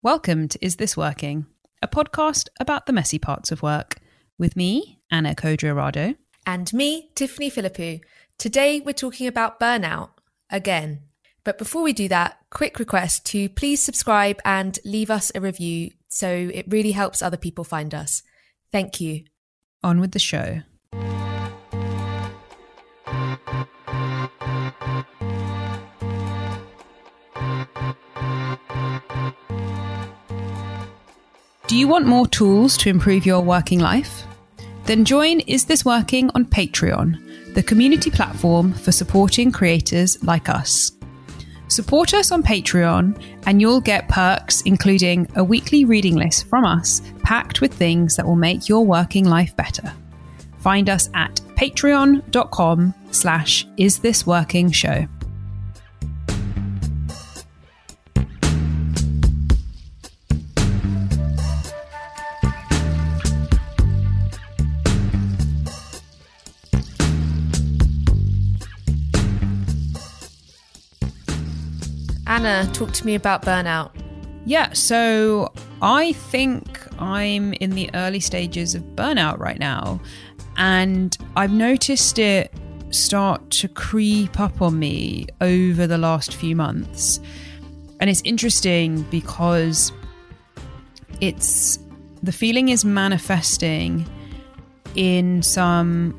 Welcome to Is This Working? A podcast about the messy parts of work with me, Anna Codrea And me, Tiffany Philippou. Today we're talking about burnout again. But before we do that, quick request to please subscribe and leave us a review so it really helps other people find us. Thank you. On with the show. You want more tools to improve your working life? Then join Is This Working on Patreon, the community platform for supporting creators like us. Support us on Patreon, and you'll get perks including a weekly reading list from us packed with things that will make your working life better. Find us at patreon.com slash is this working show. Talk to me about burnout. Yeah, so I think I'm in the early stages of burnout right now. And I've noticed it start to creep up on me over the last few months. And it's interesting because it's the feeling is manifesting in some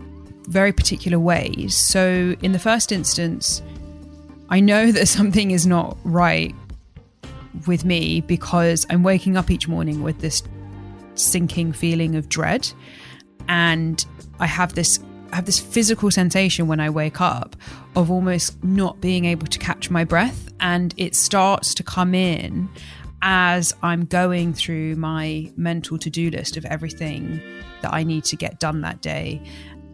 very particular ways. So, in the first instance, I know that something is not right with me because I'm waking up each morning with this sinking feeling of dread. And I have this I have this physical sensation when I wake up of almost not being able to catch my breath. And it starts to come in as I'm going through my mental to-do list of everything that I need to get done that day.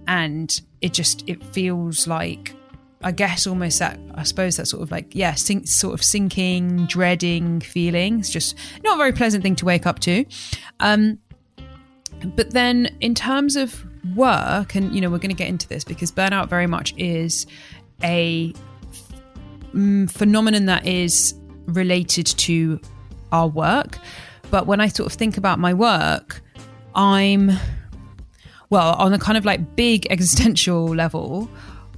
And it just it feels like I guess almost that I suppose that sort of like yeah, sink, sort of sinking, dreading feeling. It's just not a very pleasant thing to wake up to. Um, but then in terms of work, and you know we're going to get into this because burnout very much is a mm, phenomenon that is related to our work. But when I sort of think about my work, I'm well on a kind of like big existential level.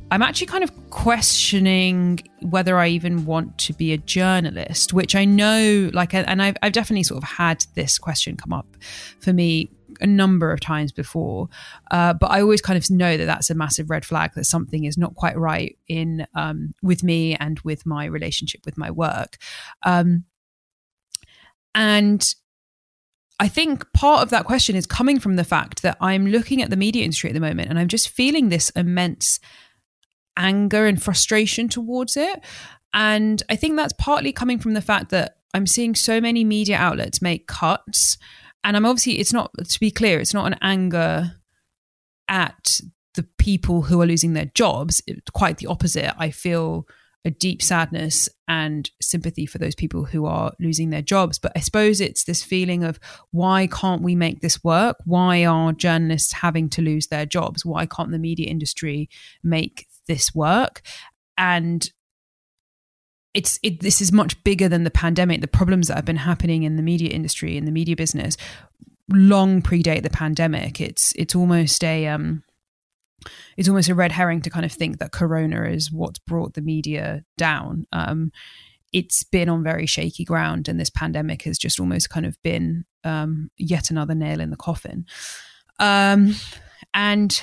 I'm actually kind of questioning whether I even want to be a journalist, which I know, like, and I've, I've definitely sort of had this question come up for me a number of times before. Uh, but I always kind of know that that's a massive red flag that something is not quite right in um, with me and with my relationship with my work. Um, and I think part of that question is coming from the fact that I'm looking at the media industry at the moment and I'm just feeling this immense anger and frustration towards it. And I think that's partly coming from the fact that I'm seeing so many media outlets make cuts. And I'm obviously, it's not, to be clear, it's not an anger at the people who are losing their jobs. It's quite the opposite. I feel a deep sadness and sympathy for those people who are losing their jobs. But I suppose it's this feeling of why can't we make this work? Why are journalists having to lose their jobs? Why can't the media industry make this work. And it's it, this is much bigger than the pandemic the problems that have been happening in the media industry in the media business long predate the pandemic. It's it's almost a um it's almost a red herring to kind of think that corona is what's brought the media down. Um it's been on very shaky ground and this pandemic has just almost kind of been um yet another nail in the coffin. Um and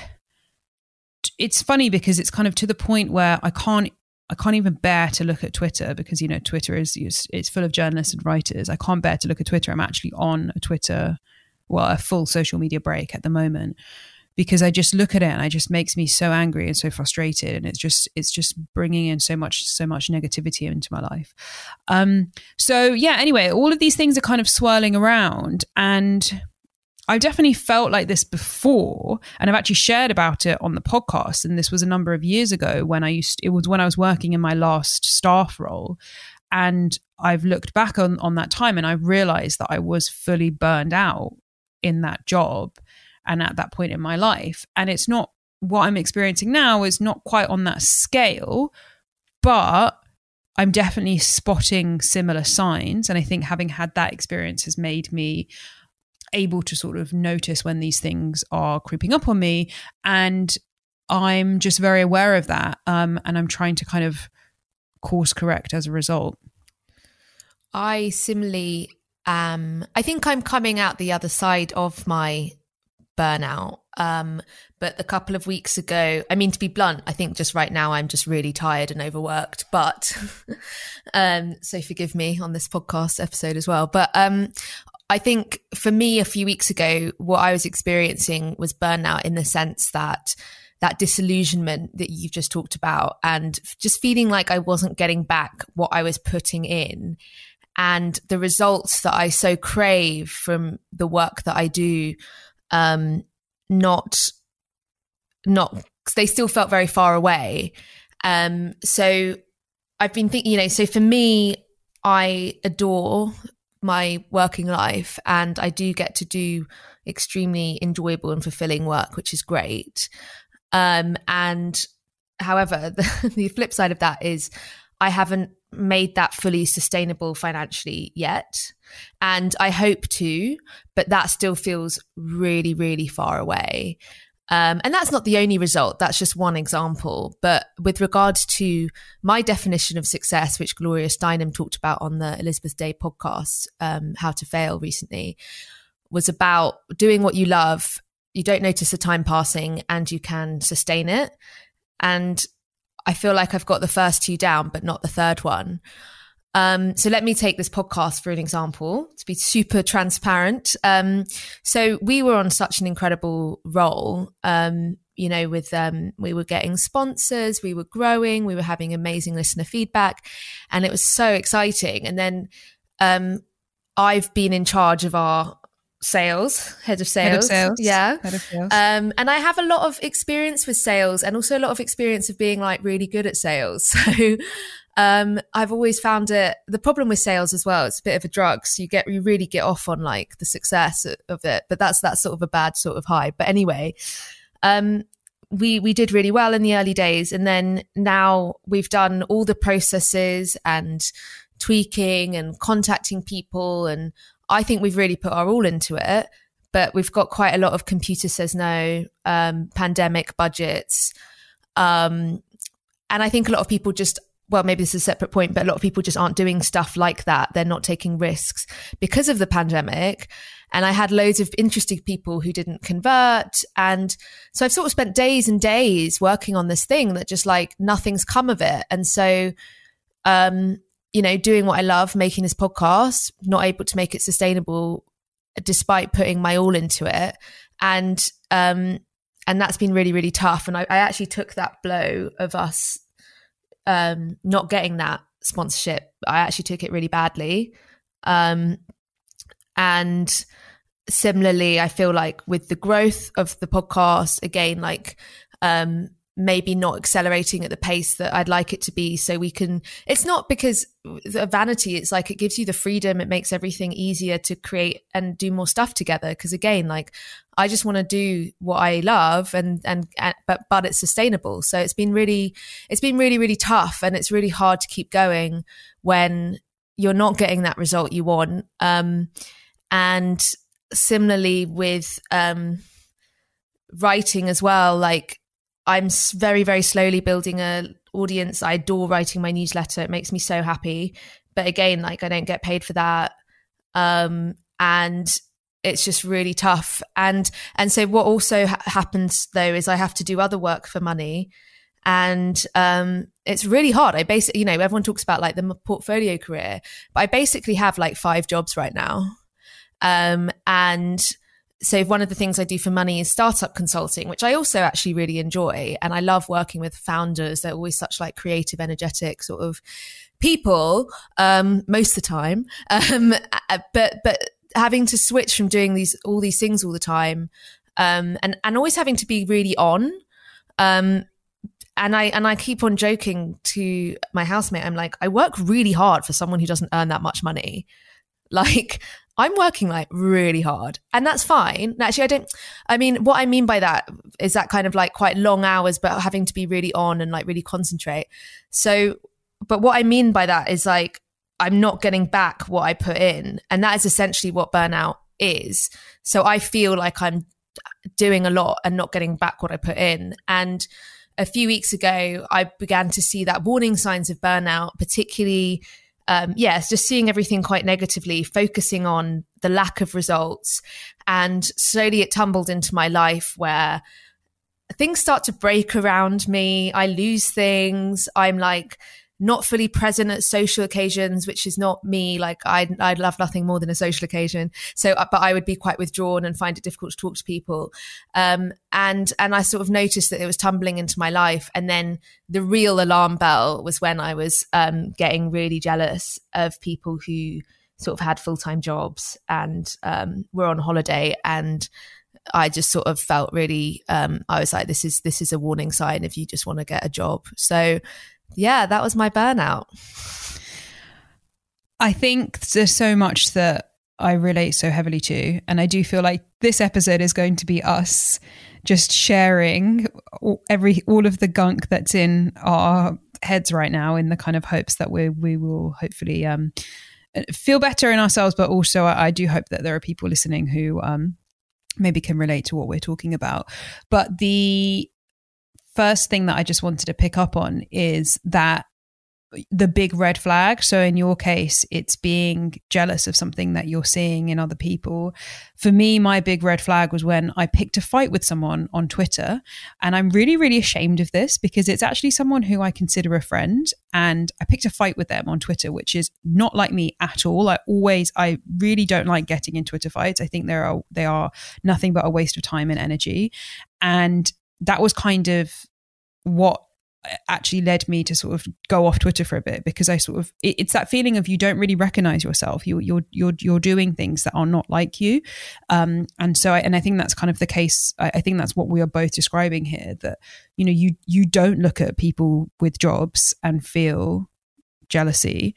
it's funny because it's kind of to the point where I can't I can't even bear to look at Twitter because you know Twitter is it's full of journalists and writers. I can't bear to look at Twitter. I'm actually on a Twitter, well, a full social media break at the moment because I just look at it and it just makes me so angry and so frustrated, and it's just it's just bringing in so much so much negativity into my life. Um, so yeah. Anyway, all of these things are kind of swirling around, and I've definitely felt like this before, and I've actually shared about it on the podcast. And this was a number of years ago when I used. it was when I was working in my last staff role, and I've looked back on on that time, and I've realised that I was fully burned out in that job, and at that point in my life. And it's not what I'm experiencing now is not quite on that scale, but I'm definitely spotting similar signs. And I think having had that experience has made me able to sort of notice when these things are creeping up on me. And I'm just very aware of that. Um, and I'm trying to kind of course correct as a result. I similarly um I think I'm coming out the other side of my burnout. Um, but a couple of weeks ago, I mean, to be blunt, I think just right now I'm just really tired and overworked. But, um, so forgive me on this podcast episode as well. But, um, I think for me, a few weeks ago, what I was experiencing was burnout in the sense that that disillusionment that you've just talked about and just feeling like I wasn't getting back what I was putting in and the results that I so crave from the work that I do um, not not they still felt very far away. Um, so I've been thinking, you know, so for me, I adore my working life and I do get to do extremely enjoyable and fulfilling work, which is great. Um, and however, the, the flip side of that is I haven't made that fully sustainable financially yet. And I hope to, but that still feels really, really far away. Um, and that's not the only result. That's just one example. But with regards to my definition of success, which Gloria Steinem talked about on the Elizabeth Day podcast, um, How to Fail recently, was about doing what you love. You don't notice the time passing and you can sustain it. And I feel like I've got the first two down, but not the third one. Um, so let me take this podcast for an example to be super transparent. Um, so we were on such an incredible roll. Um, you know, with um, we were getting sponsors, we were growing, we were having amazing listener feedback, and it was so exciting. And then um, I've been in charge of our sales, head of sales. Head of sales. Yeah. Head of sales. Um, and I have a lot of experience with sales and also a lot of experience of being like really good at sales. So, um, I've always found it, the problem with sales as well, it's a bit of a drug. So you get, you really get off on like the success of it, but that's, that's sort of a bad sort of high. But anyway, um, we we did really well in the early days and then now we've done all the processes and tweaking and contacting people and I think we've really put our all into it, but we've got quite a lot of computer says no, um, pandemic budgets. Um, and I think a lot of people just, well, maybe this is a separate point, but a lot of people just aren't doing stuff like that. They're not taking risks because of the pandemic. And I had loads of interesting people who didn't convert. And so I've sort of spent days and days working on this thing that just like nothing's come of it. And so, um, you know, doing what I love, making this podcast, not able to make it sustainable despite putting my all into it. And, um, and that's been really, really tough. And I, I actually took that blow of us, um, not getting that sponsorship. I actually took it really badly. Um, and similarly, I feel like with the growth of the podcast, again, like, um, maybe not accelerating at the pace that I'd like it to be. So we can, it's not because of vanity. It's like it gives you the freedom. It makes everything easier to create and do more stuff together. Cause again, like I just want to do what I love and, and, and, but, but it's sustainable. So it's been really, it's been really, really tough and it's really hard to keep going when you're not getting that result you want. Um, and similarly with, um, writing as well, like I'm very, very slowly building a audience. I adore writing my newsletter. It makes me so happy. But again, like I don't get paid for that. Um, and it's just really tough. And, and so what also ha- happens though is I have to do other work for money. And, um, it's really hard. I basically, you know, everyone talks about like the portfolio career, but I basically have like five jobs right now. Um, and, so one of the things I do for money is startup consulting, which I also actually really enjoy. And I love working with founders. They're always such like creative, energetic sort of people, um, most of the time. Um, but, but having to switch from doing these, all these things all the time, um, and, and always having to be really on, um, and I and I keep on joking to my housemate. I'm like, I work really hard for someone who doesn't earn that much money. Like I'm working like really hard and that's fine. Actually, I don't, I mean, what I mean by that is that kind of like quite long hours, but having to be really on and like really concentrate. So, but what I mean by that is like I'm not getting back what I put in. And that is essentially what burnout is. So I feel like I'm doing a lot and not getting back what I put in. And a few weeks ago, I began to see that warning signs of burnout, particularly, um, yes, just seeing everything quite negatively, focusing on the lack of results. And slowly it tumbled into my life where things start to break around me. I lose things. I'm like, not fully present at social occasions, which is not me. Like I, I'd love nothing more than a social occasion. So, uh, but I would be quite withdrawn and find it difficult to talk to people. Um, and, and I sort of noticed that it was tumbling into my life. And then the real alarm bell was when I was, um, getting really jealous of people who sort of had full-time jobs and, um, were on holiday and, I just sort of felt really um, I was like this is this is a warning sign if you just want to get a job. So yeah, that was my burnout. I think there's so much that I relate so heavily to. And I do feel like this episode is going to be us just sharing every all of the gunk that's in our heads right now in the kind of hopes that we we will hopefully um, feel better in ourselves but also I, I, do hope that there are people listening who um, maybe can relate to what we're talking about but the first thing that I just wanted to pick up on is that the big red flag. So in your case, it's being jealous of something that you're seeing in other people. For me, my big red flag was when I picked a fight with someone on Twitter. And I'm really, really ashamed of this because it's actually someone who I consider a friend. And I picked a fight with them on Twitter, which is not like me at all. I always, I really don't like getting in Twitter fights. I think they are, they are nothing but a waste of time and energy. And that was kind of what actually led me to sort of go off Twitter for a bit because I sort of it, it's that feeling of you don't really recognize yourself. You, you're you're you're doing things that are not like you, um, and so I, and I think that's kind of the case. I, I think that's what we are both describing here. That you know you you don't look at people with jobs and feel jealousy,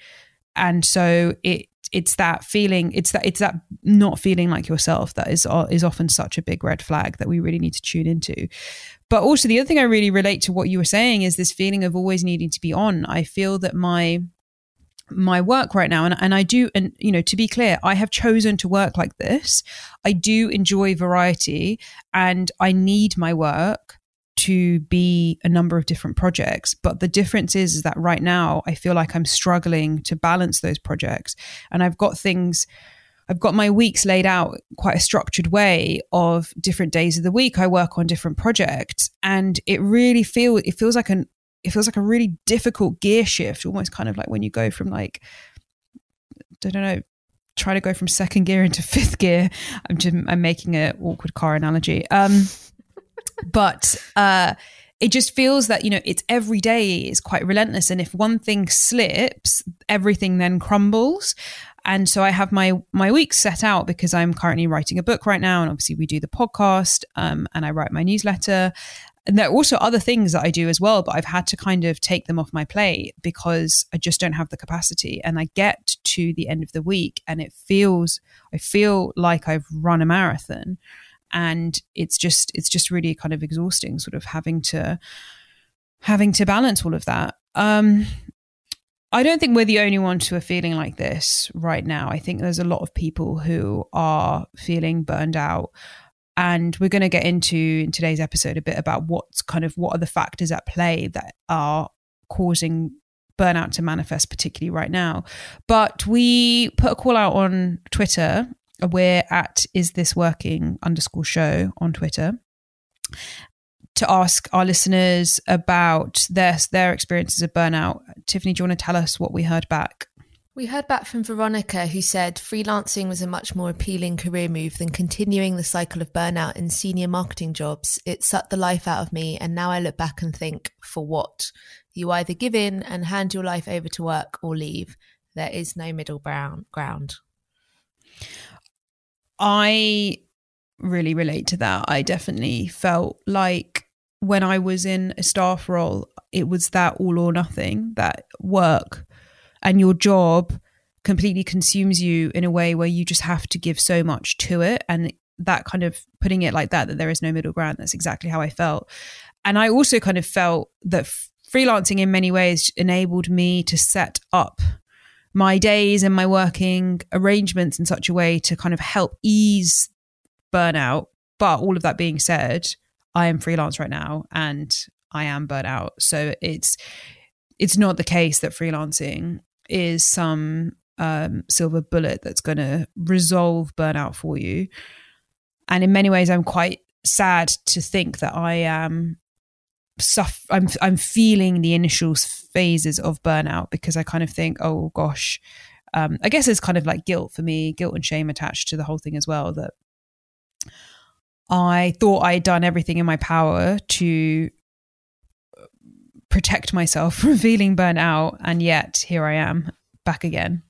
and so it it's that feeling it's that it's that not feeling like yourself that is uh, is often such a big red flag that we really need to tune into. But also the other thing i really relate to what you were saying is this feeling of always needing to be on. I feel that my my work right now and, and i do and you know to be clear i have chosen to work like this. I do enjoy variety and i need my work to be a number of different projects. But the difference is, is that right now I feel like I'm struggling to balance those projects. And I've got things, I've got my weeks laid out quite a structured way of different days of the week. I work on different projects and it really feels, it feels like an, it feels like a really difficult gear shift, almost kind of like when you go from like, I don't know, try to go from second gear into fifth gear. I'm just, I'm making an awkward car analogy. Um, but uh, it just feels that you know it's every day is quite relentless, and if one thing slips, everything then crumbles. And so I have my my weeks set out because I'm currently writing a book right now, and obviously we do the podcast, um, and I write my newsletter. And there are also other things that I do as well, but I've had to kind of take them off my plate because I just don't have the capacity. And I get to the end of the week and it feels, I feel like I've run a marathon and it's just it's just really kind of exhausting sort of having to having to balance all of that um I don't think we're the only ones who are feeling like this right now. I think there's a lot of people who are feeling burned out. And we're going to get into in today's episode a bit about what's kind of what are the factors at play that are causing burnout to manifest, particularly right now. But we put a call out on Twitter we're at is this working underscore show on Twitter to ask our listeners about their their experiences of burnout. Tiffany, do you want to tell us what we heard back? We heard back from Veronica, who said freelancing was a much more appealing career move than continuing the cycle of burnout in senior marketing jobs. It sucked the life out of me, and now I look back and think, for what? You either give in and hand your life over to work or leave. There is no middle ground. I really relate to that. I definitely felt like when I was in a staff role, it was that all or nothing, that work and your job completely consumes you in a way where you just have to give so much to it. And that kind of putting it like that, that there is no middle ground, that's exactly how I felt. And I also kind of felt that freelancing in many ways enabled me to set up my days and my working arrangements in such a way to kind of help ease burnout. But all of that being said, I am freelance right now and I am burnt out. So it's it's not the case that freelancing is some um, silver bullet that's going to resolve burnout for you. And in many ways, I'm quite sad to think that I am suff- I'm I'm feeling the initial phases of burnout because I kind of think, oh gosh, um, I guess it's kind of like guilt for me, guilt and shame attached to the whole thing as well. That I thought I'd done everything in my power to protect myself from feeling burnt out, and yet here I am back again.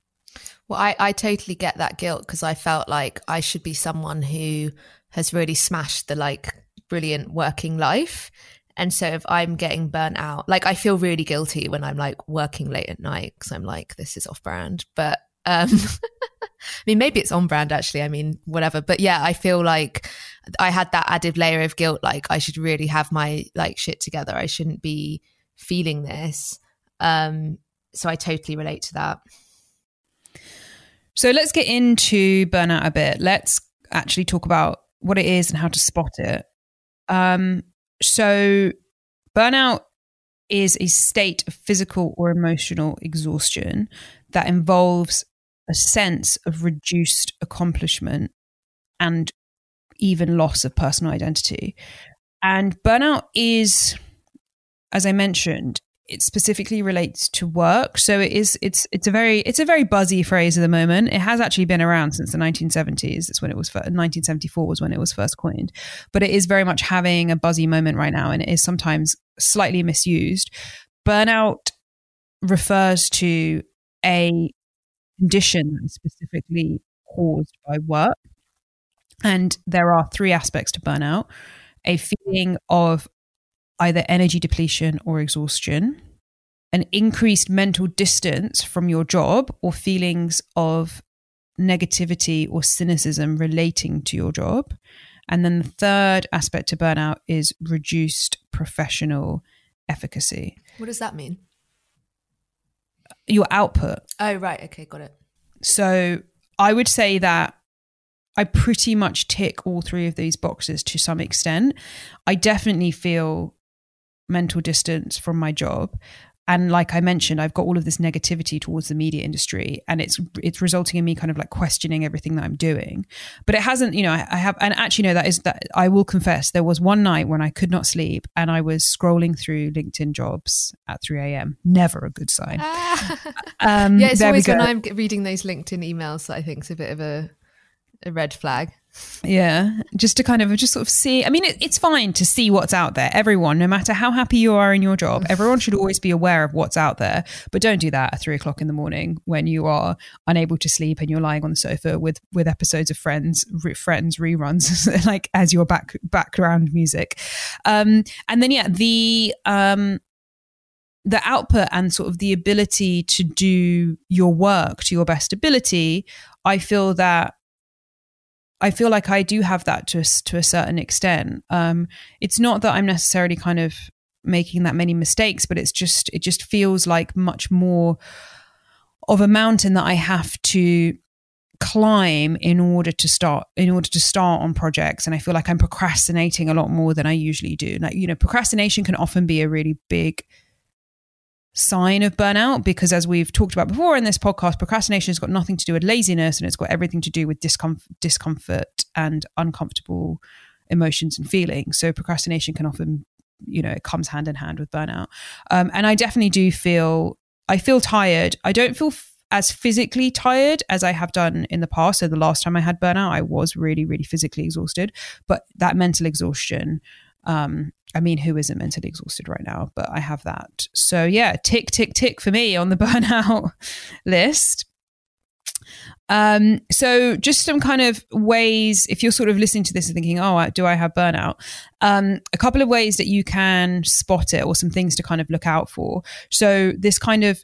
Well, I, I totally get that guilt because I felt like I should be someone who has really smashed the like brilliant working life. And so if I'm getting burnt out, like I feel really guilty when I'm like working late at night because I'm like, this is off brand. But um, I mean, maybe it's on brand actually. I mean, whatever. But yeah, I feel like I had that added layer of guilt. Like I should really have my like shit together. I shouldn't be feeling this. Um, so I totally relate to that. So let's get into burnout a bit. Let's actually talk about what it is and how to spot it. Um, so, burnout is a state of physical or emotional exhaustion that involves a sense of reduced accomplishment and even loss of personal identity. And burnout is, as I mentioned, it specifically relates to work. So it is it's it's a very it's a very buzzy phrase at the moment. It has actually been around since the 1970s it's when it was 1974 was when it was first coined. But it is very much having a buzzy moment right now and it is sometimes slightly misused. Burnout refers to a condition that is specifically caused by work. And there are three aspects to burnout. A feeling of either energy depletion or exhaustion, an increased mental distance from your job or feelings of negativity or cynicism relating to your job. And then the third aspect to burnout is reduced professional efficacy. What does that mean? Your output. Oh, right. Okay, got it. So I would say that I pretty much tick all three of these boxes to some extent. I definitely feel mental distance from my job and like i mentioned i've got all of this negativity towards the media industry and it's it's resulting in me kind of like questioning everything that i'm doing. But it hasn't you know i, I have and actually no that is that i will confess there was one night when i could not sleep and i was scrolling through linkedin jobs at 3 a.m never a good sign. Um, yeah it's always when i'm reading those linkedin emails that i think is a bit of a, a red flag yeah, just to kind of just sort of see. I mean, it, it's fine to see what's out there. Everyone, no matter how happy you are in your job, everyone should always be aware of what's out there. But don't do that at three o'clock in the morning when you are unable to sleep and you're lying on the sofa with with episodes of Friends, re- Friends reruns, like as your back background music. Um, and then yeah, the um, the output and sort of the ability to do your work to your best ability, I feel that I feel like I do have that to to a certain extent. Um, it's not that I'm necessarily kind of making that many mistakes, but it's just it just feels like much more of a mountain that I have to climb in order to start in order to start on projects and i feel like i'm procrastinating a lot more than i usually do like you know procrastination can often be a really big sign of burnout because as we've talked about before in this podcast procrastination has got nothing to do with laziness and it's got everything to do with discomfort, discomfort and uncomfortable emotions and feelings so procrastination can often you know it comes hand in hand with burnout um, and i definitely do feel i feel tired i don't feel f- as physically tired as I have done in the past. So the last time I had burnout, I was really, really physically exhausted. But that mental exhaustion um, I mean, who isn't mentally exhausted right now? But I have that. So yeah, tick, tick, tick for me on the burnout list. Um, so just some kind of ways, if you're sort of listening to this and thinking, oh, do I have burnout? Um, a couple of ways that you can spot it or some things to kind of look out for. So this kind of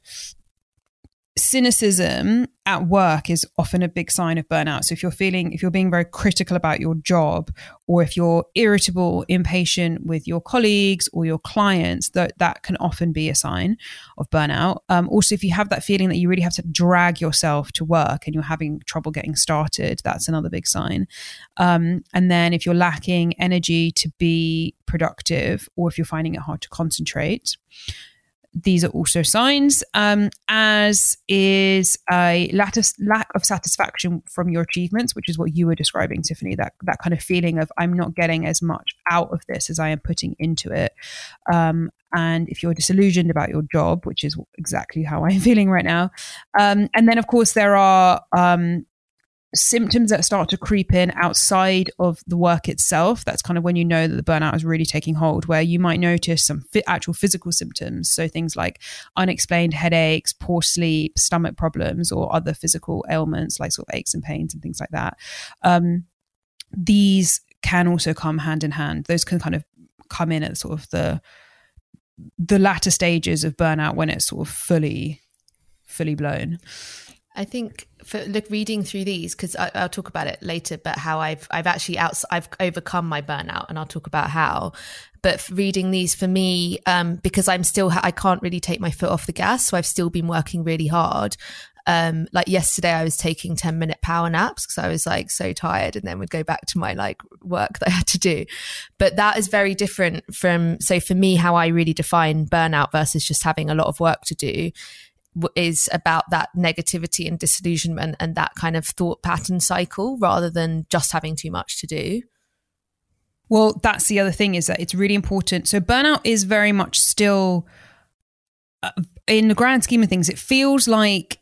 cynicism at work is often a big sign of burnout. So if you're feeling, if you're being very critical about your job, or if you're irritable, impatient with your colleagues or your clients, that that can often be a sign of burnout. Um, also, if you have that feeling that you really have to drag yourself to work and you're having trouble getting started, that's another big sign. Um, and then if you're lacking energy to be productive, or if you're finding it hard to concentrate these are also signs, um, as is a lack of, satisfaction from your achievements, which is what you were describing, Tiffany. That that kind of feeling of I'm not getting as much out of this as I am putting into it. Um, and if you're disillusioned about your job, which is exactly how I'm feeling right now, um, and then of course there are um, symptoms that start to creep in outside of the work itself, that's kind of when you know that the burnout is really taking hold, where you might notice some fi- actual physical symptoms. So things like unexplained headaches, poor sleep, stomach problems, or other physical ailments like sort of aches and pains and things like that. Um, these can also come hand in hand. Those can kind of come in at sort of the the latter stages of burnout when it's sort of fully fully blown. I think for look reading through these because I'll talk about it later, but how I've I've actually I've overcome my burnout, and I'll talk about how. But reading these for me, um, because I'm still I can't really take my foot off the gas, so I've still been working really hard. Um, like yesterday, I was taking ten minute power naps because I was like so tired, and then would go back to my like work that I had to do. But that is very different from so for me, how I really define burnout versus just having a lot of work to do is about that negativity and disillusionment and that kind of thought pattern cycle rather than just having too much to do. Well, that's the other thing is that it's really important. So burnout is very much still uh, in the grand scheme of things it feels like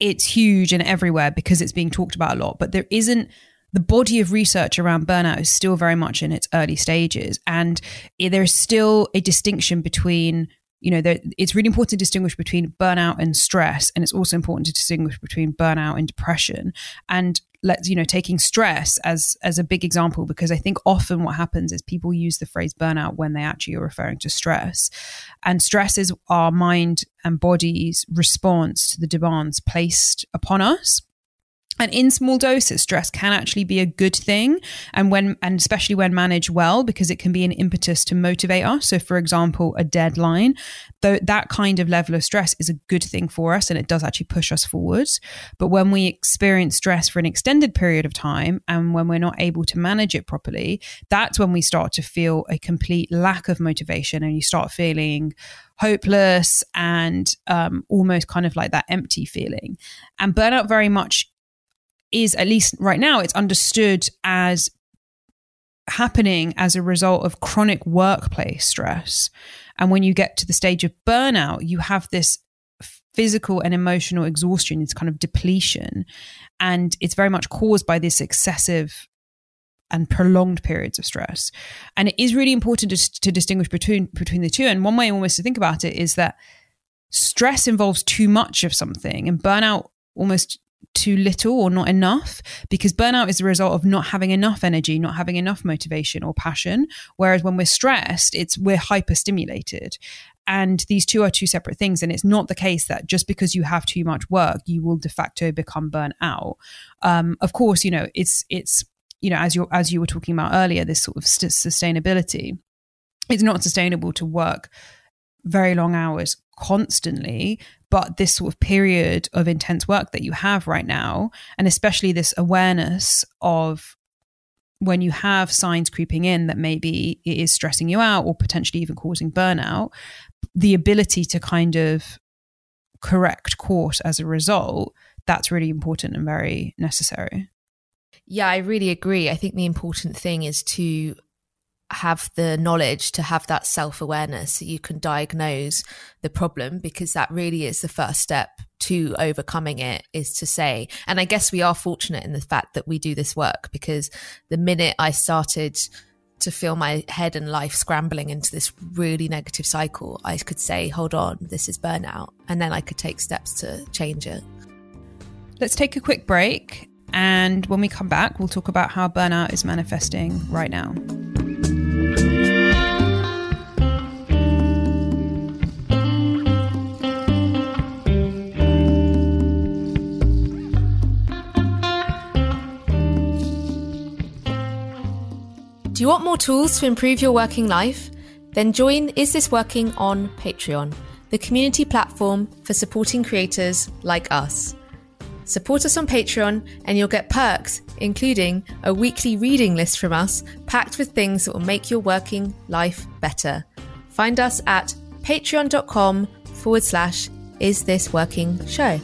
it's huge and everywhere because it's being talked about a lot, but there isn't the body of research around burnout is still very much in its early stages and there's still a distinction between you know, it's really important to distinguish between burnout and stress, and it's also important to distinguish between burnout and depression. And let's, you know, taking stress as as a big example, because I think often what happens is people use the phrase burnout when they actually are referring to stress, and stress is our mind and body's response to the demands placed upon us and in small doses, stress can actually be a good thing, and when and especially when managed well, because it can be an impetus to motivate us. So, for example, a deadline, though that kind of level of stress is a good thing for us, and it does actually push us forwards. But when we experience stress for an extended period of time, and when we're not able to manage it properly, that's when we start to feel a complete lack of motivation, and you start feeling hopeless and um, almost kind of like that empty feeling. And burnout very much is at least right now it's understood as happening as a result of chronic workplace stress. And when you get to the stage of burnout you have this physical and emotional exhaustion it's kind of depletion. And it's very much caused by this excessive and prolonged periods of stress. And it is really important to, to distinguish between between the two. And one way almost to think about it is that stress involves too much of something and burnout almost too little or not enough because burnout is a result of not having enough energy not having enough motivation or passion. Whereas when we're stressed it's we're hyperstimulated. And these two are two separate things. And it's not the case that just because you have too much work you will de facto become burnt out. Um, of course you know it's it's you know as you as you were talking about earlier this sort of st- sustainability. It's not sustainable to work very long hours constantly but this sort of period of intense work that you have right now, and especially this awareness of when you have signs creeping in that maybe it is stressing you out or potentially even causing burnout, the ability to kind of correct course as a result, that's really important and very necessary. Yeah, I really agree. I think the important thing is to have the knowledge to have that self awareness so you can diagnose the problem because that really is the first step to overcoming it is to say and i guess we are fortunate in the fact that we do this work because the minute i started to feel my head and life scrambling into this really negative cycle i could say hold on this is burnout and then i could take steps to change it. Let's take a quick break and when we come back we'll talk about how burnout is manifesting right now do you want more tools to improve your working life? Then join Is This Working on Patreon, the community platform for supporting creators like us. Support us on Patreon and you'll get perks, including a weekly reading list from us packed with things that will make your working life better. Find us at patreon.com forward slash is this working show.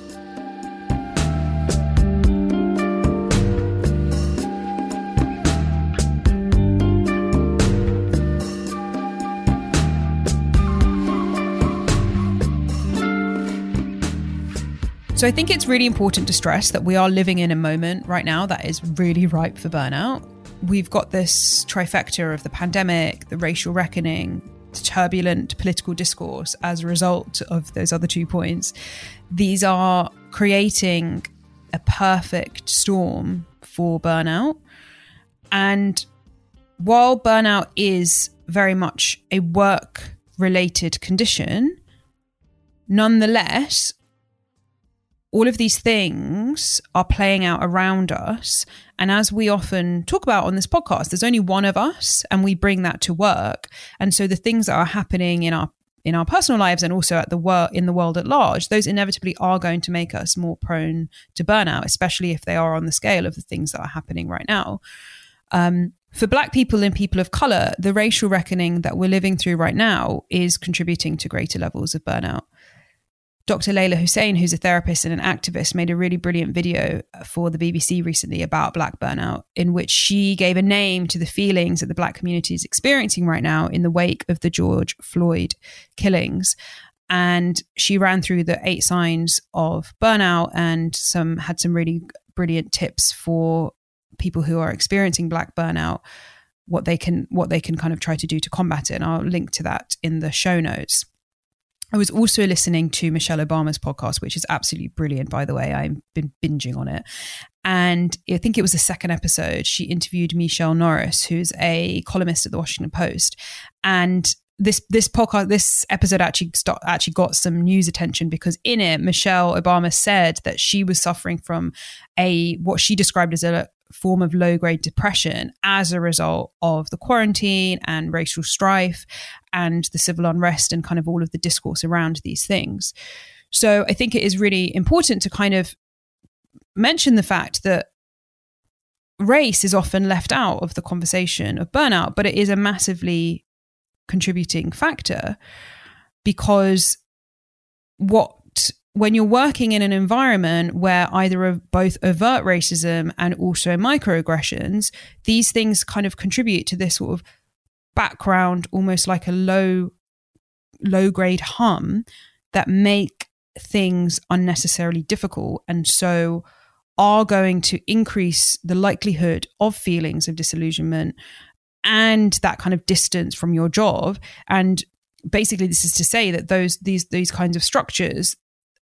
So I think it's really important to stress that we are living in a moment right now that is really ripe for burnout. We've got this trifecta of the pandemic, the racial reckoning, turbulent political discourse as a result of those other two points. These are creating a perfect storm for burnout. And while burnout is very much a work related condition, nonetheless, all of these things are playing out around us. And as we often talk about on this podcast, there's only one of us and we bring that to work. And so the things that are happening in our in our personal lives and also at the world in the world at large, those inevitably are going to make us more prone to burnout, especially if they are on the scale of the things that are happening right now. Um, for Black people and people of color, the racial reckoning that we're living through right now is contributing to greater levels of burnout. Dr. Leyla Hussein, who's a therapist and an activist, made a really brilliant video for the BBC recently about Black burnout, in which she gave a name to the feelings that the Black community is experiencing right now in the wake of the George Floyd killings. And she ran through the eight signs of burnout and some had some really brilliant tips for people who are experiencing Black burnout what they can what they can kind of try to do to combat it and I'll link to that in the show notes. I was also listening to Michelle Obama's podcast, which is absolutely brilliant, by the way. I've been binging on it. And I think it was the second episode. She interviewed Michele Norris, who's a columnist at the Washington Post. And this this podcast this episode actually actually got some news attention because in it Michelle Obama said that she was suffering from a what she described as a form of low grade depression as a result of the quarantine and racial strife and the civil unrest and kind of all of the discourse around these things. So I think it is really important to kind of mention the fact that race is often left out of the conversation of burnout, but it is a massively contributing factor because what when you're working in an environment where either of both overt racism and also microaggressions, these things kind of contribute to this sort of background, almost like a low, low grade hum that make things unnecessarily difficult. And so are going to increase the likelihood of feelings of disillusionment and that kind of distance from your job. And basically this is to say that those these these kinds of structures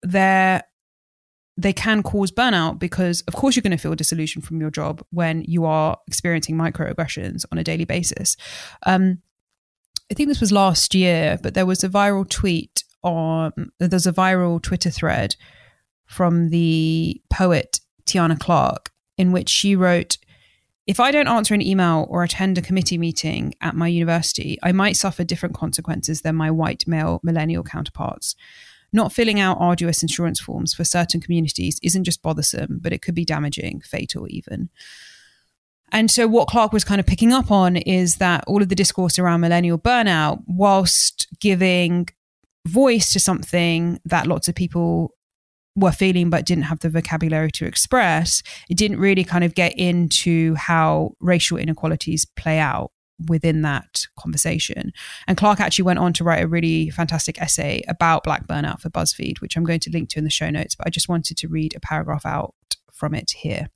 they're they can cause burnout because of course you're going to feel disillusioned from your job when you are experiencing microaggressions on a daily basis um, i think this was last year but there was a viral tweet on there's a viral twitter thread from the poet tiana clark in which she wrote if I don't answer an email or attend a committee meeting at my university, I might suffer different consequences than my white male millennial counterparts. Not filling out arduous insurance forms for certain communities isn't just bothersome, but it could be damaging, fatal even. And so, what Clark was kind of picking up on is that all of the discourse around millennial burnout, whilst giving voice to something that lots of people were feeling but didn't have the vocabulary to express, it didn't really kind of get into how racial inequalities play out within that conversation. And Clark actually went on to write a really fantastic essay about black burnout for BuzzFeed, which I'm going to link to in the show notes, but I just wanted to read a paragraph out from it here.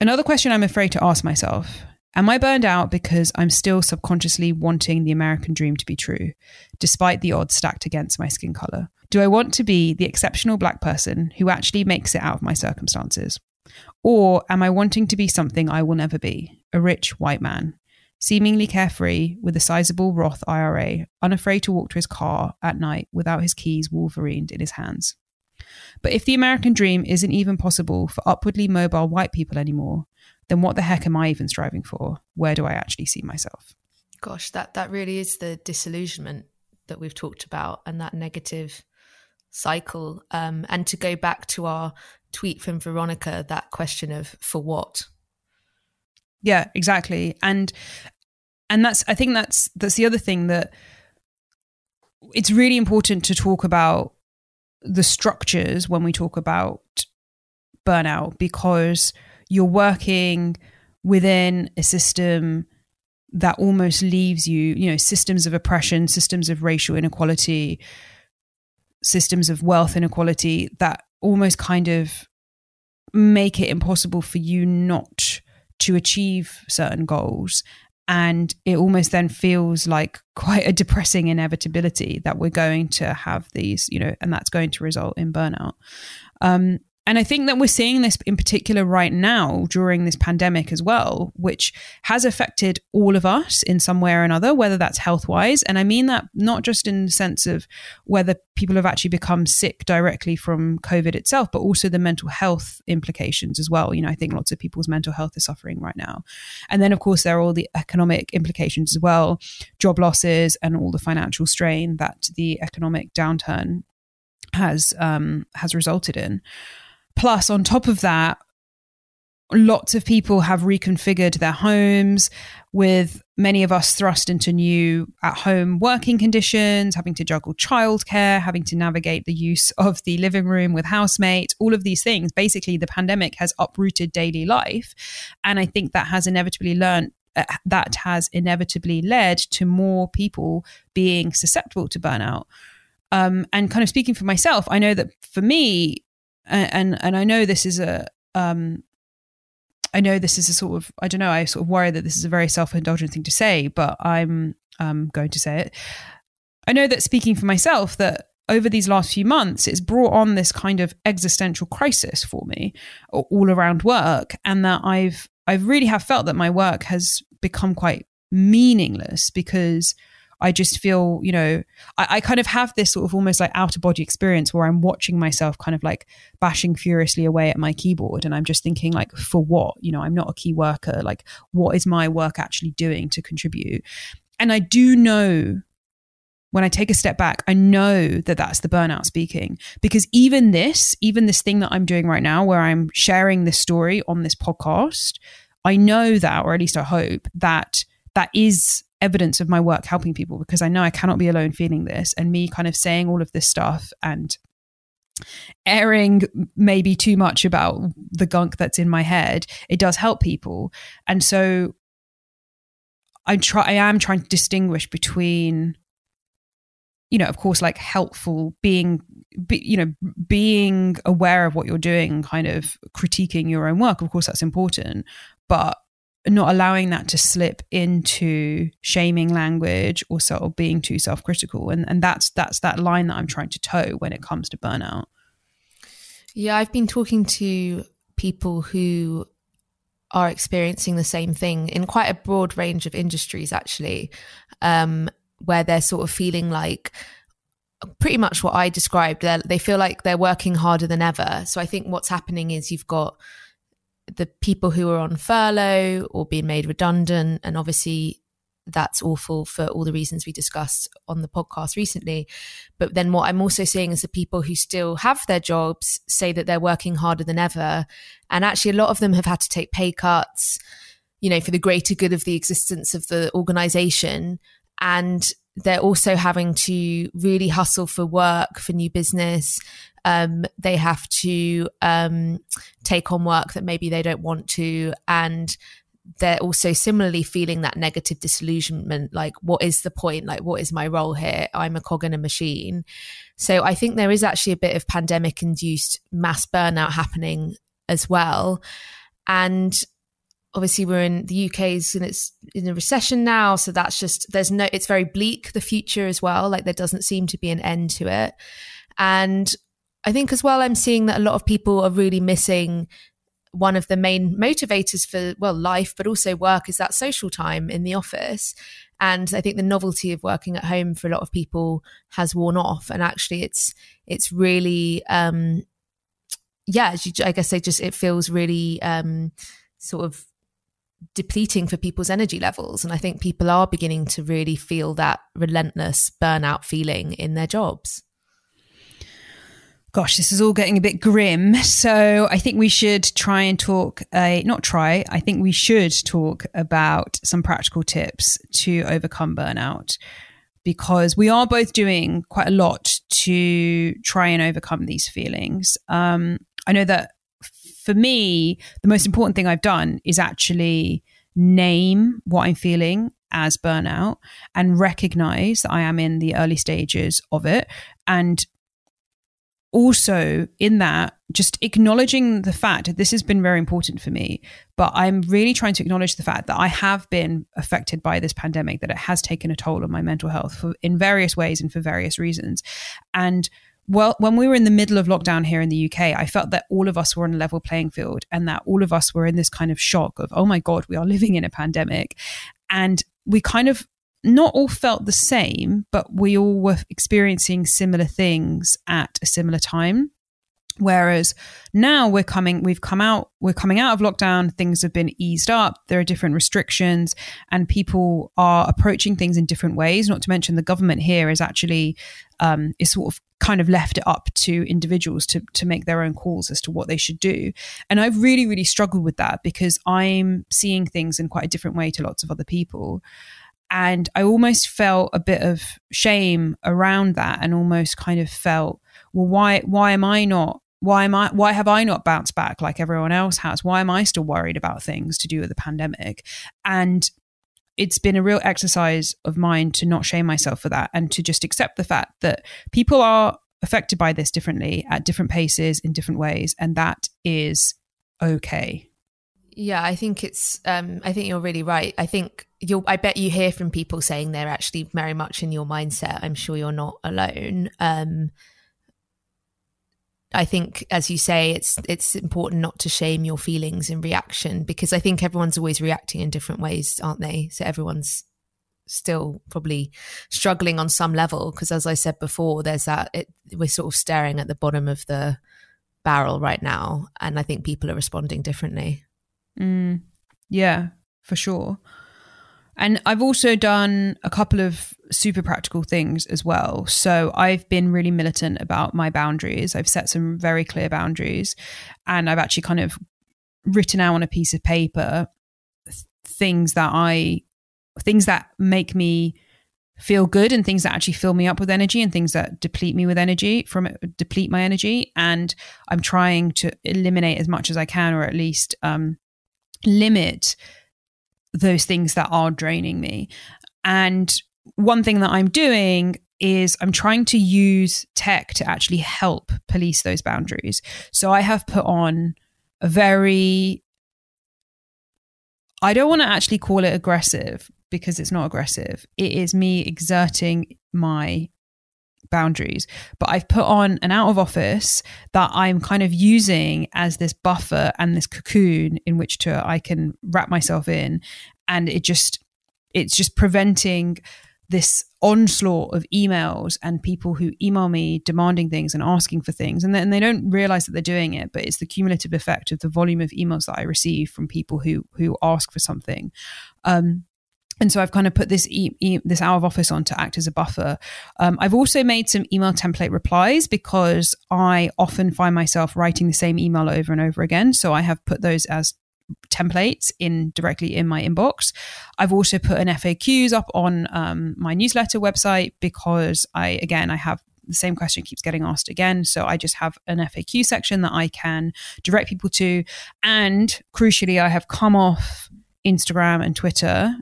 Another question I'm afraid to ask myself Am I burned out because I'm still subconsciously wanting the American dream to be true, despite the odds stacked against my skin color? Do I want to be the exceptional black person who actually makes it out of my circumstances? Or am I wanting to be something I will never be, a rich white man, seemingly carefree with a sizable Roth IRA, unafraid to walk to his car at night without his keys wolverined in his hands? But if the American dream isn't even possible for upwardly mobile white people anymore, then what the heck am I even striving for? Where do I actually see myself? Gosh, that, that really is the disillusionment that we've talked about and that negative cycle. Um, and to go back to our tweet from Veronica, that question of for what? Yeah, exactly. And and that's I think that's that's the other thing that it's really important to talk about the structures when we talk about burnout because you're working within a system that almost leaves you, you know, systems of oppression, systems of racial inequality, systems of wealth inequality that almost kind of make it impossible for you not to achieve certain goals and it almost then feels like quite a depressing inevitability that we're going to have these you know and that's going to result in burnout. Um, and I think that we're seeing this in particular right now during this pandemic as well, which has affected all of us in some way or another, whether that's health wise. And I mean that not just in the sense of whether people have actually become sick directly from COVID itself, but also the mental health implications as well. You know, I think lots of people's mental health is suffering right now. And then, of course, there are all the economic implications as well job losses and all the financial strain that the economic downturn has um, has resulted in. Plus, on top of that, lots of people have reconfigured their homes with many of us thrust into new at home working conditions, having to juggle childcare, having to navigate the use of the living room with housemates, all of these things. Basically, the pandemic has uprooted daily life. And I think that has inevitably learned uh, that has inevitably led to more people being susceptible to burnout. Um, and kind of speaking for myself, I know that for me, and and I know this is a um I know this is a sort of I don't know I sort of worry that this is a very self-indulgent thing to say but I'm um going to say it. I know that speaking for myself that over these last few months it's brought on this kind of existential crisis for me all around work and that I've I've really have felt that my work has become quite meaningless because I just feel, you know, I, I, kind of have this sort of almost like out of body experience where I'm watching myself kind of like bashing furiously away at my keyboard. And I'm just thinking, like, for what? You know, I'm not a key worker. Like, what is my work actually doing to contribute? And I do know when I take a step back, I know that that's the burnout speaking because even this, even this thing that I'm doing right now, where I'm sharing this story on this podcast, I know that, or at least I hope that that is evidence of my work helping people because I know I cannot be alone feeling this. And me kind of saying all of this stuff and airing maybe too much about the gunk that's in my head, it does help people. And so I try I am trying to distinguish between you know, of course, like helpful being, be, you know, being aware of what you're doing, kind of critiquing your own work. Of course, that's important, but not allowing that to slip into shaming language or sort of being too self-critical and and that's that's that line that I'm trying to toe when it comes to burnout. Yeah, I've been talking to people who are experiencing the same thing in quite a broad range of industries actually um, where they're sort of feeling like pretty much what I described they they feel like they're working harder than ever so I think what's happening is you've got the people who are on furlough or being made redundant. And obviously, that's awful for all the reasons we discussed on the podcast recently. But then what I'm also seeing is the people who still have their jobs say that they're working harder than ever. And actually, a lot of them have had to take pay cuts, you know, for the greater good of the existence of the organization. And they're also having to really hustle for work, for new business, um, they have to um, take on work that maybe they don't want to. And they're also similarly feeling that negative disillusionment like, what is the point? Like, what is my role here? I'm a cog in a machine. So I think there is actually a bit of pandemic induced mass burnout happening as well. And obviously we're in the UK's and it's in a recession now. So that's just, there's no, it's very bleak, the future as well. Like there doesn't seem to be an end to it. And I think as well, I'm seeing that a lot of people are really missing one of the main motivators for well life but also work is that social time in the office. And i think the novelty of working at home for a lot of people has worn off. And actually it's it's really um yeah i guess they just it feels really um sort of depleting for people's energy levels. And i think people are beginning to really feel that relentless burnout feeling in their jobs Gosh, this is all getting a bit grim. So I think we should try and talk, a not try, I think we should talk about some practical tips to overcome burnout because we are both doing quite a lot to try and overcome these feelings. Um, I know that for me, the most important thing I've done is actually name what I'm feeling as burnout and recognize that I am in the early stages of it and also in that just acknowledging the fact that this has been very important for me but i'm really trying to acknowledge the fact that i have been affected by this pandemic that it has taken a toll on my mental health for, in various ways and for various reasons. And well when we were in the middle of lockdown here in the uk i felt that all of us were on a level playing field and that all of us were in this kind of shock of oh my god we are living in a pandemic. And we kind of not all felt the same, but we all were experiencing similar things at a similar time. Whereas now we're coming, we've come out, we're coming out of lockdown, things have been eased up, there are different restrictions, and people are approaching things in different ways. Not to mention the government here is actually um, is sort of kind of left it up to individuals to to make their own calls as to what they should do. And I've really, really struggled with that because I'm seeing things in quite a different way to lots of other people and I almost felt a bit of shame around that and almost kind of felt well why why am I not why am I why have I not bounced back like everyone else has why am I still worried about things to do with the pandemic and it's been a real exercise of mine to not shame myself for that and to just accept the fact that people are affected by this differently at different paces in different ways and that is okay yeah, I think it's. Um, I think you're really right. I think you'll. I bet you hear from people saying they're actually very much in your mindset. I'm sure you're not alone. Um, I think, as you say, it's it's important not to shame your feelings and reaction because I think everyone's always reacting in different ways, aren't they? So everyone's still probably struggling on some level because, as I said before, there's that. It, we're sort of staring at the bottom of the barrel right now, and I think people are responding differently. Mm, yeah, for sure. And I've also done a couple of super practical things as well. So I've been really militant about my boundaries. I've set some very clear boundaries and I've actually kind of written out on a piece of paper th- things that I things that make me feel good and things that actually fill me up with energy and things that deplete me with energy from deplete my energy and I'm trying to eliminate as much as I can or at least um, limit those things that are draining me. And one thing that I'm doing is I'm trying to use tech to actually help police those boundaries. So I have put on a very I don't want to actually call it aggressive because it's not aggressive. It is me exerting my boundaries. But I've put on an out of office that I'm kind of using as this buffer and this cocoon in which to I can wrap myself in. And it just it's just preventing this onslaught of emails and people who email me demanding things and asking for things and then they don't realize that they're doing it but it's the cumulative effect of the volume of emails that i receive from people who who ask for something um, and so I've kind of put this e- e- this out of office on to act as a buffer. Um, I've also made some email template replies because I often find myself writing the same email over and over again. So I have put those as templates in directly in my inbox. I've also put an FAQs up on um, my newsletter website because I again I have the same question keeps getting asked again. So I just have an FAQ section that I can direct people to. And crucially, I have come off Instagram and Twitter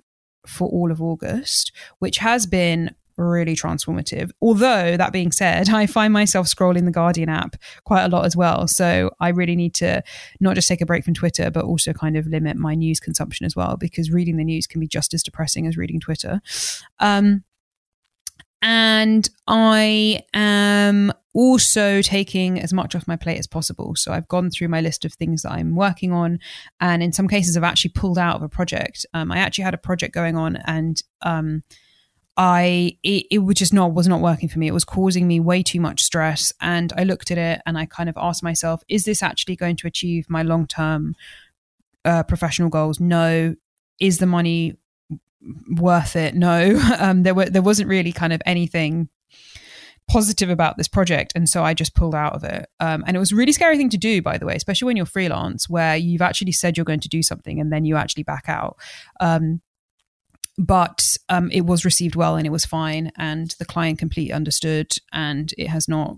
for all of August, which has been really transformative. Although, that being said, I find myself scrolling the Guardian app quite a lot as well. So I really need to not just take a break from Twitter, but also kind of limit my news consumption as well, because reading the news can be just as depressing as reading Twitter. Um, and I am also taking as much off my plate as possible. So I've gone through my list of things that I'm working on, and in some cases, I've actually pulled out of a project. Um, I actually had a project going on, and um, I it, it was just not was not working for me. It was causing me way too much stress, and I looked at it and I kind of asked myself, is this actually going to achieve my long term uh, professional goals? No. Is the money worth it? No. Um, there were there wasn't really kind of anything positive about this project and so i just pulled out of it um, and it was a really scary thing to do by the way especially when you're freelance where you've actually said you're going to do something and then you actually back out um, but um, it was received well and it was fine and the client completely understood and it has not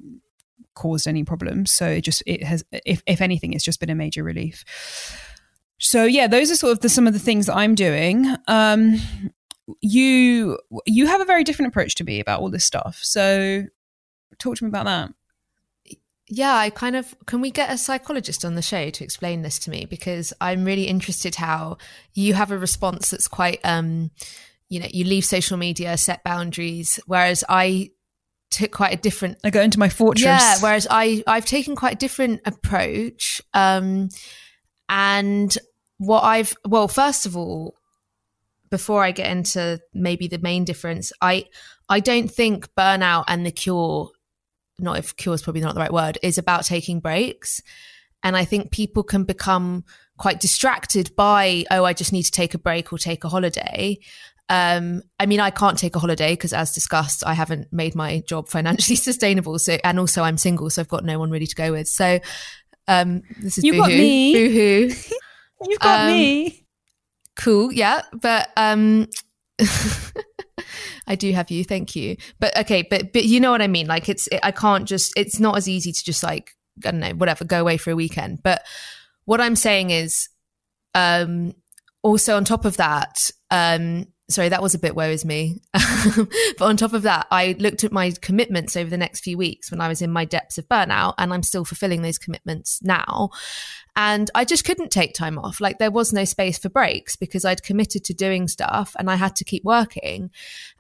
caused any problems so it just it has if, if anything it's just been a major relief so yeah those are sort of the, some of the things that i'm doing. Um, you you have a very different approach to me about all this stuff. So talk to me about that. Yeah, I kind of can we get a psychologist on the show to explain this to me? Because I'm really interested how you have a response that's quite um you know, you leave social media, set boundaries, whereas I took quite a different I go into my fortress. Yeah, whereas I I've taken quite a different approach um and what I've well first of all before I get into maybe the main difference, I I don't think burnout and the cure not if cure is probably not the right word, is about taking breaks. And I think people can become quite distracted by, oh, I just need to take a break or take a holiday. Um, I mean, I can't take a holiday because, as discussed, I haven't made my job financially sustainable. So, and also I'm single, so I've got no one really to go with. So, um, this is you boo-hoo. got me. Boo-hoo. You've got Um, me. cool, yeah, but um, I do have you. Thank you. But okay, but but you know what I mean. Like it's it, I can't just. It's not as easy to just like I don't know whatever go away for a weekend. But what I'm saying is, um, also on top of that, um, sorry, that was a bit woe is me. but on top of that, I looked at my commitments over the next few weeks when I was in my depths of burnout, and I'm still fulfilling those commitments now. And I just couldn't take time off. Like there was no space for breaks because I'd committed to doing stuff and I had to keep working.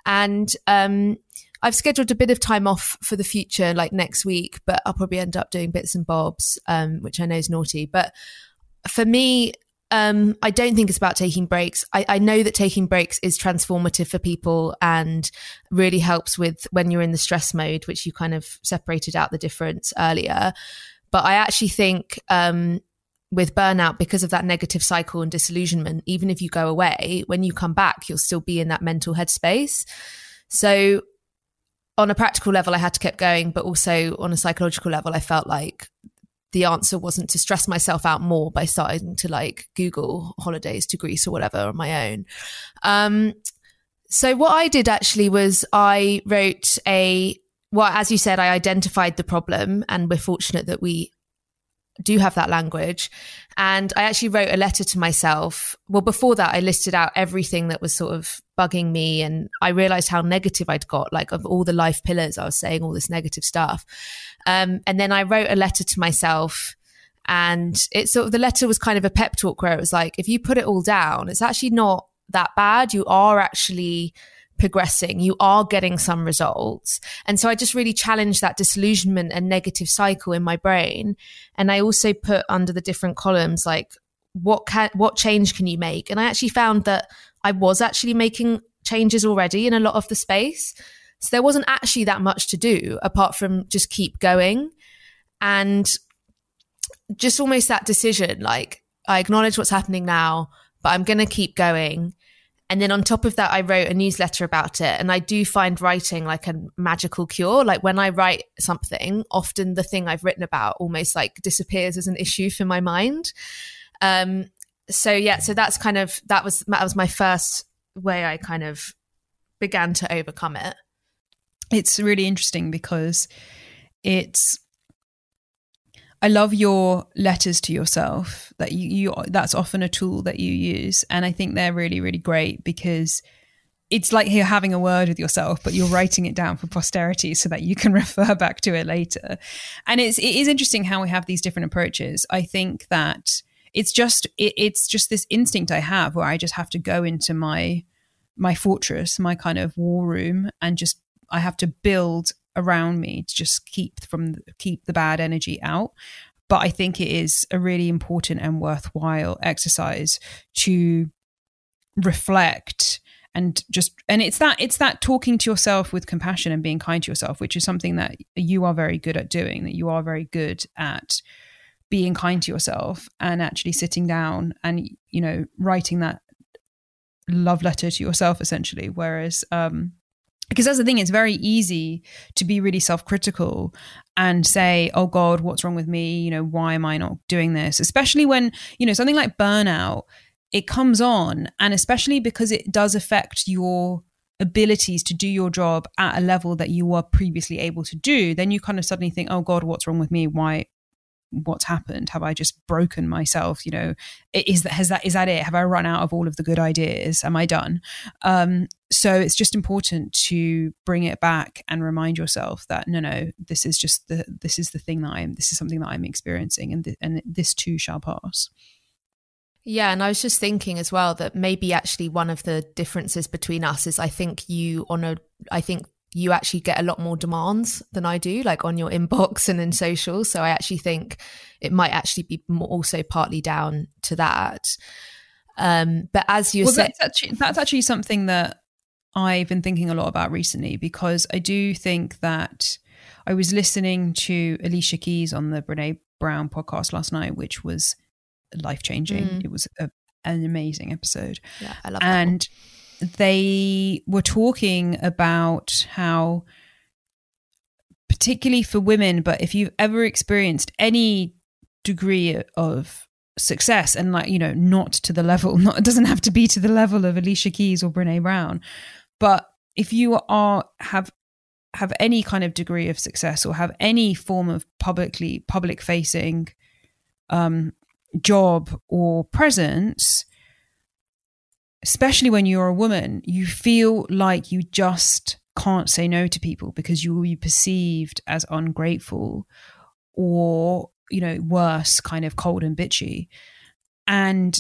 And um, I've scheduled a bit of time off for the future, like next week, but I'll probably end up doing bits and bobs, um, which I know is naughty. But for me, um, I don't think it's about taking breaks. I, I know that taking breaks is transformative for people and really helps with when you're in the stress mode, which you kind of separated out the difference earlier. But I actually think um, with burnout, because of that negative cycle and disillusionment, even if you go away, when you come back, you'll still be in that mental headspace. So, on a practical level, I had to keep going, but also on a psychological level, I felt like the answer wasn't to stress myself out more by starting to like Google holidays to Greece or whatever on my own. Um, so what I did actually was I wrote a well, as you said, I identified the problem, and we're fortunate that we do have that language. And I actually wrote a letter to myself. Well, before that, I listed out everything that was sort of bugging me. And I realized how negative I'd got, like of all the life pillars, I was saying all this negative stuff. Um, and then I wrote a letter to myself. And it sort of, the letter was kind of a pep talk where it was like, if you put it all down, it's actually not that bad. You are actually progressing, you are getting some results. And so I just really challenged that disillusionment and negative cycle in my brain. And I also put under the different columns like what can what change can you make? And I actually found that I was actually making changes already in a lot of the space. So there wasn't actually that much to do apart from just keep going. And just almost that decision like I acknowledge what's happening now, but I'm going to keep going. And then on top of that, I wrote a newsletter about it. And I do find writing like a magical cure. Like when I write something, often the thing I've written about almost like disappears as an issue for my mind. Um, so yeah, so that's kind of that was that was my first way I kind of began to overcome it. It's really interesting because it's I love your letters to yourself that you, you that's often a tool that you use. And I think they're really really great because it's like you're having a word with yourself but you're writing it down for posterity so that you can refer back to it later. And it's it is interesting how we have these different approaches. I think that it's just it, it's just this instinct I have where I just have to go into my my fortress my kind of war room and just I have to build around me to just keep from keep the bad energy out. But i think it is a really important and worthwhile exercise to reflect and just and it's that it's that talking to yourself with compassion and being kind to yourself which is something that you are very good at doing that you are very good at being kind to yourself and actually sitting down and you know writing that love letter to yourself essentially. Whereas um because that's the thing it's very easy to be really self-critical and say oh god what's wrong with me? You know why am i not doing this? Especially when you know something like burnout it comes on and especially because it does affect your abilities to do your job at a level that you were previously able to do then you kind of suddenly think oh god what's wrong with me? Why what's happened? Have i just broken myself? You know is that has that is that it? Have i run out of all of the good ideas? Am i done? Um so it's just important to bring it back and remind yourself that no no this is just the this is the thing that i'm this is something that i'm experiencing and th- and this too shall pass yeah, and I was just thinking as well that maybe actually one of the differences between us is I think you on a I think you actually get a lot more demands than I do, like on your inbox and in social. So I actually think it might actually be also partly down to that. Um, but as you well, said, that's actually, that's actually something that I've been thinking a lot about recently because I do think that I was listening to Alicia Keys on the Brene Brown podcast last night, which was life changing. Mm. It was a, an amazing episode. Yeah, I love and they were talking about how particularly for women, but if you've ever experienced any degree of success and like, you know, not to the level, not, it doesn't have to be to the level of Alicia Keys or Brene Brown, but if you are, have, have any kind of degree of success or have any form of publicly public facing um, job or presence, especially when you're a woman, you feel like you just can't say no to people because you will be perceived as ungrateful or, you know, worse, kind of cold and bitchy. And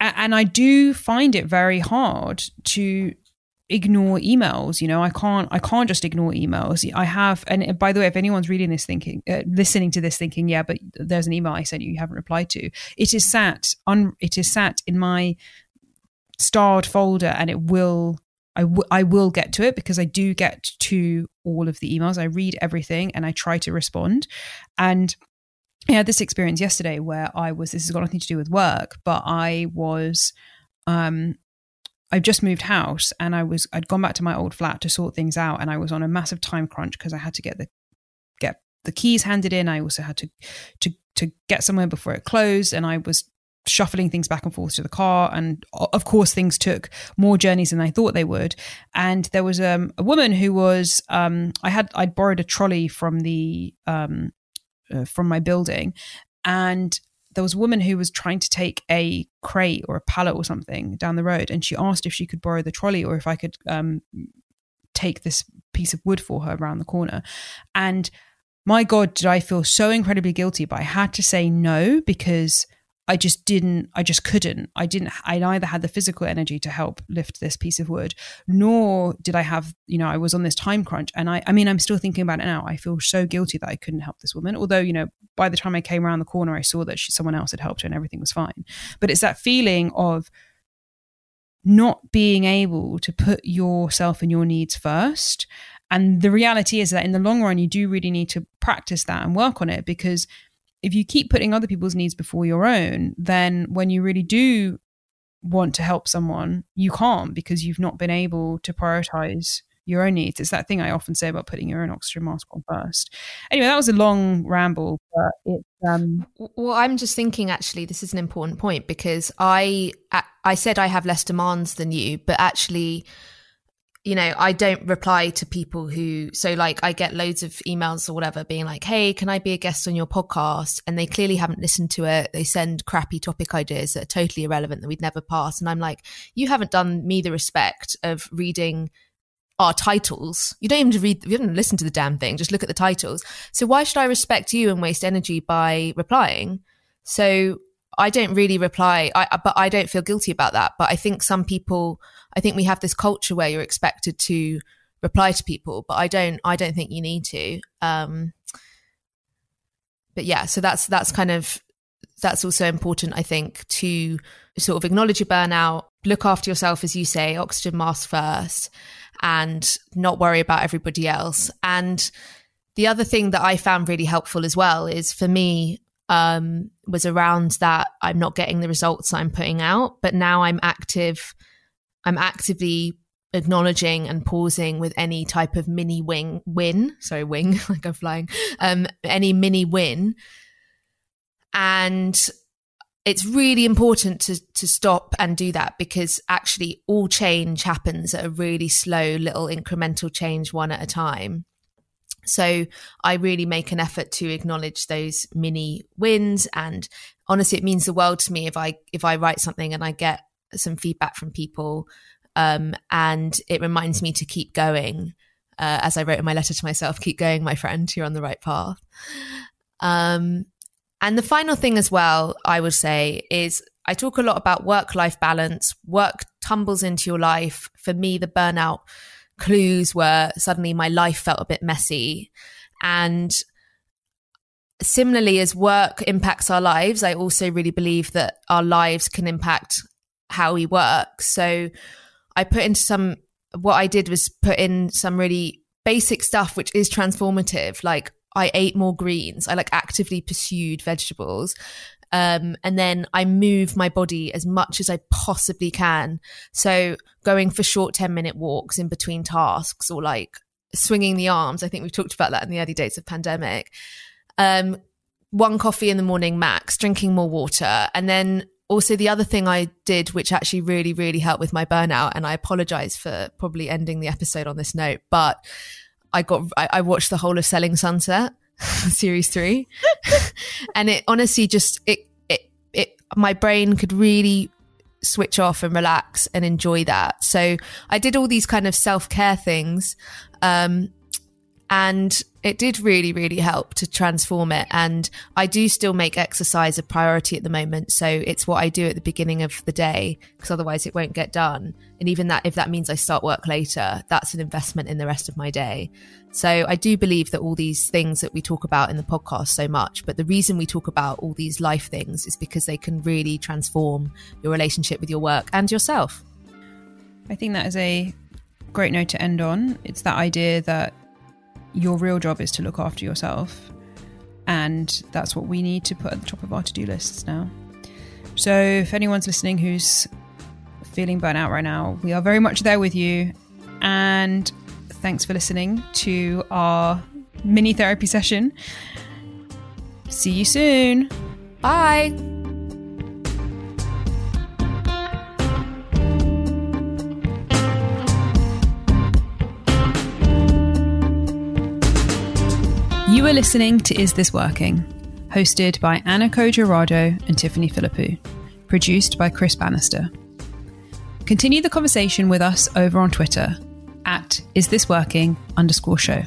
and I do find it very hard to ignore emails you know i can't i can't just ignore emails i have and by the way if anyone's reading this thinking uh, listening to this thinking yeah but there's an email i sent you you haven't replied to it is sat on it is sat in my starred folder and it will I, w- I will get to it because I do get to all of the emails. I read everything and I try to respond. And I had this experience yesterday where I was, this has got nothing to do with work, but I was um, I've just moved house and I was I'd gone back to my old flat to sort things out and I was on a massive time crunch because I had to get the get the keys handed in. I also had to to to get somewhere before it closed and I was shuffling things back and forth to the car and of course things took more journeys than I thought they would and there was um, a woman who was um, I had I'd borrowed a trolley from the um, uh, from my building and there was a woman who was trying to take a crate or a pallet or something down the road, and she asked if she could borrow the trolley or if I could um, take this piece of wood for her around the corner. And my God, did I feel so incredibly guilty, but I had to say no because I just didn't, I just couldn't. I didn't, I neither had the physical energy to help lift this piece of wood, nor did I have, you know, I was on this time crunch. And I, I mean, I'm still thinking about it now. I feel so guilty that I couldn't help this woman. Although, you know, by the time I came around the corner, I saw that she, someone else had helped her and everything was fine. But it's that feeling of not being able to put yourself and your needs first. And the reality is that in the long run, you do really need to practice that and work on it because if you keep putting other people's needs before your own, then when you really do want to help someone, you can't because you've not been able to prioritize your own needs. It's that thing I often say about putting your own oxygen mask on first. Anyway, that was a long ramble, but it's um well I'm just thinking actually this is an important point because I I said I have less demands than you, but actually you know, I don't reply to people who, so like I get loads of emails or whatever being like, hey, can I be a guest on your podcast? And they clearly haven't listened to it. They send crappy topic ideas that are totally irrelevant that we'd never pass. And I'm like, you haven't done me the respect of reading our titles. You don't even read, you haven't listened to the damn thing. Just look at the titles. So why should I respect you and waste energy by replying? So I don't really reply, I, but I don't feel guilty about that. But I think some people, I think we have this culture where you're expected to reply to people, but I don't I don't think you need to. Um, but yeah, so that's that's kind of that's also important, I think, to sort of acknowledge your burnout, look after yourself, as you say, oxygen mask first, and not worry about everybody else. And the other thing that I found really helpful as well is for me, um, was around that I'm not getting the results I'm putting out, but now I'm active. I'm actively acknowledging and pausing with any type of mini wing win. Sorry, wing, like I'm flying. Um, any mini win and it's really important to to stop and do that because actually all change happens at a really slow little incremental change one at a time so i really make an effort to acknowledge those mini wins and honestly it means the world to me if i if i write something and i get some feedback from people um, and it reminds me to keep going uh, as i wrote in my letter to myself keep going my friend you're on the right path um, and the final thing as well, I would say, is I talk a lot about work life balance. Work tumbles into your life. For me, the burnout clues were suddenly my life felt a bit messy. And similarly, as work impacts our lives, I also really believe that our lives can impact how we work. So I put into some, what I did was put in some really basic stuff, which is transformative, like I ate more greens. I like actively pursued vegetables. Um, and then I move my body as much as I possibly can. So going for short 10 minute walks in between tasks or like swinging the arms. I think we've talked about that in the early days of pandemic. Um, one coffee in the morning max, drinking more water. And then also the other thing I did, which actually really, really helped with my burnout. And I apologize for probably ending the episode on this note, but I got I, I watched the whole of Selling Sunset series three, and it honestly just it it it my brain could really switch off and relax and enjoy that. So I did all these kind of self care things, um, and it did really, really help to transform it. And I do still make exercise a priority at the moment. So it's what I do at the beginning of the day because otherwise it won't get done. And even that, if that means I start work later, that's an investment in the rest of my day. So I do believe that all these things that we talk about in the podcast so much, but the reason we talk about all these life things is because they can really transform your relationship with your work and yourself. I think that is a great note to end on. It's that idea that your real job is to look after yourself. And that's what we need to put at the top of our to do lists now. So, if anyone's listening who's feeling burnt out right now, we are very much there with you. And thanks for listening to our mini therapy session. See you soon. Bye. Are listening to Is This Working? Hosted by Anna Codrea-Rado and Tiffany Philippou. Produced by Chris Bannister. Continue the conversation with us over on Twitter at Is This Working underscore show.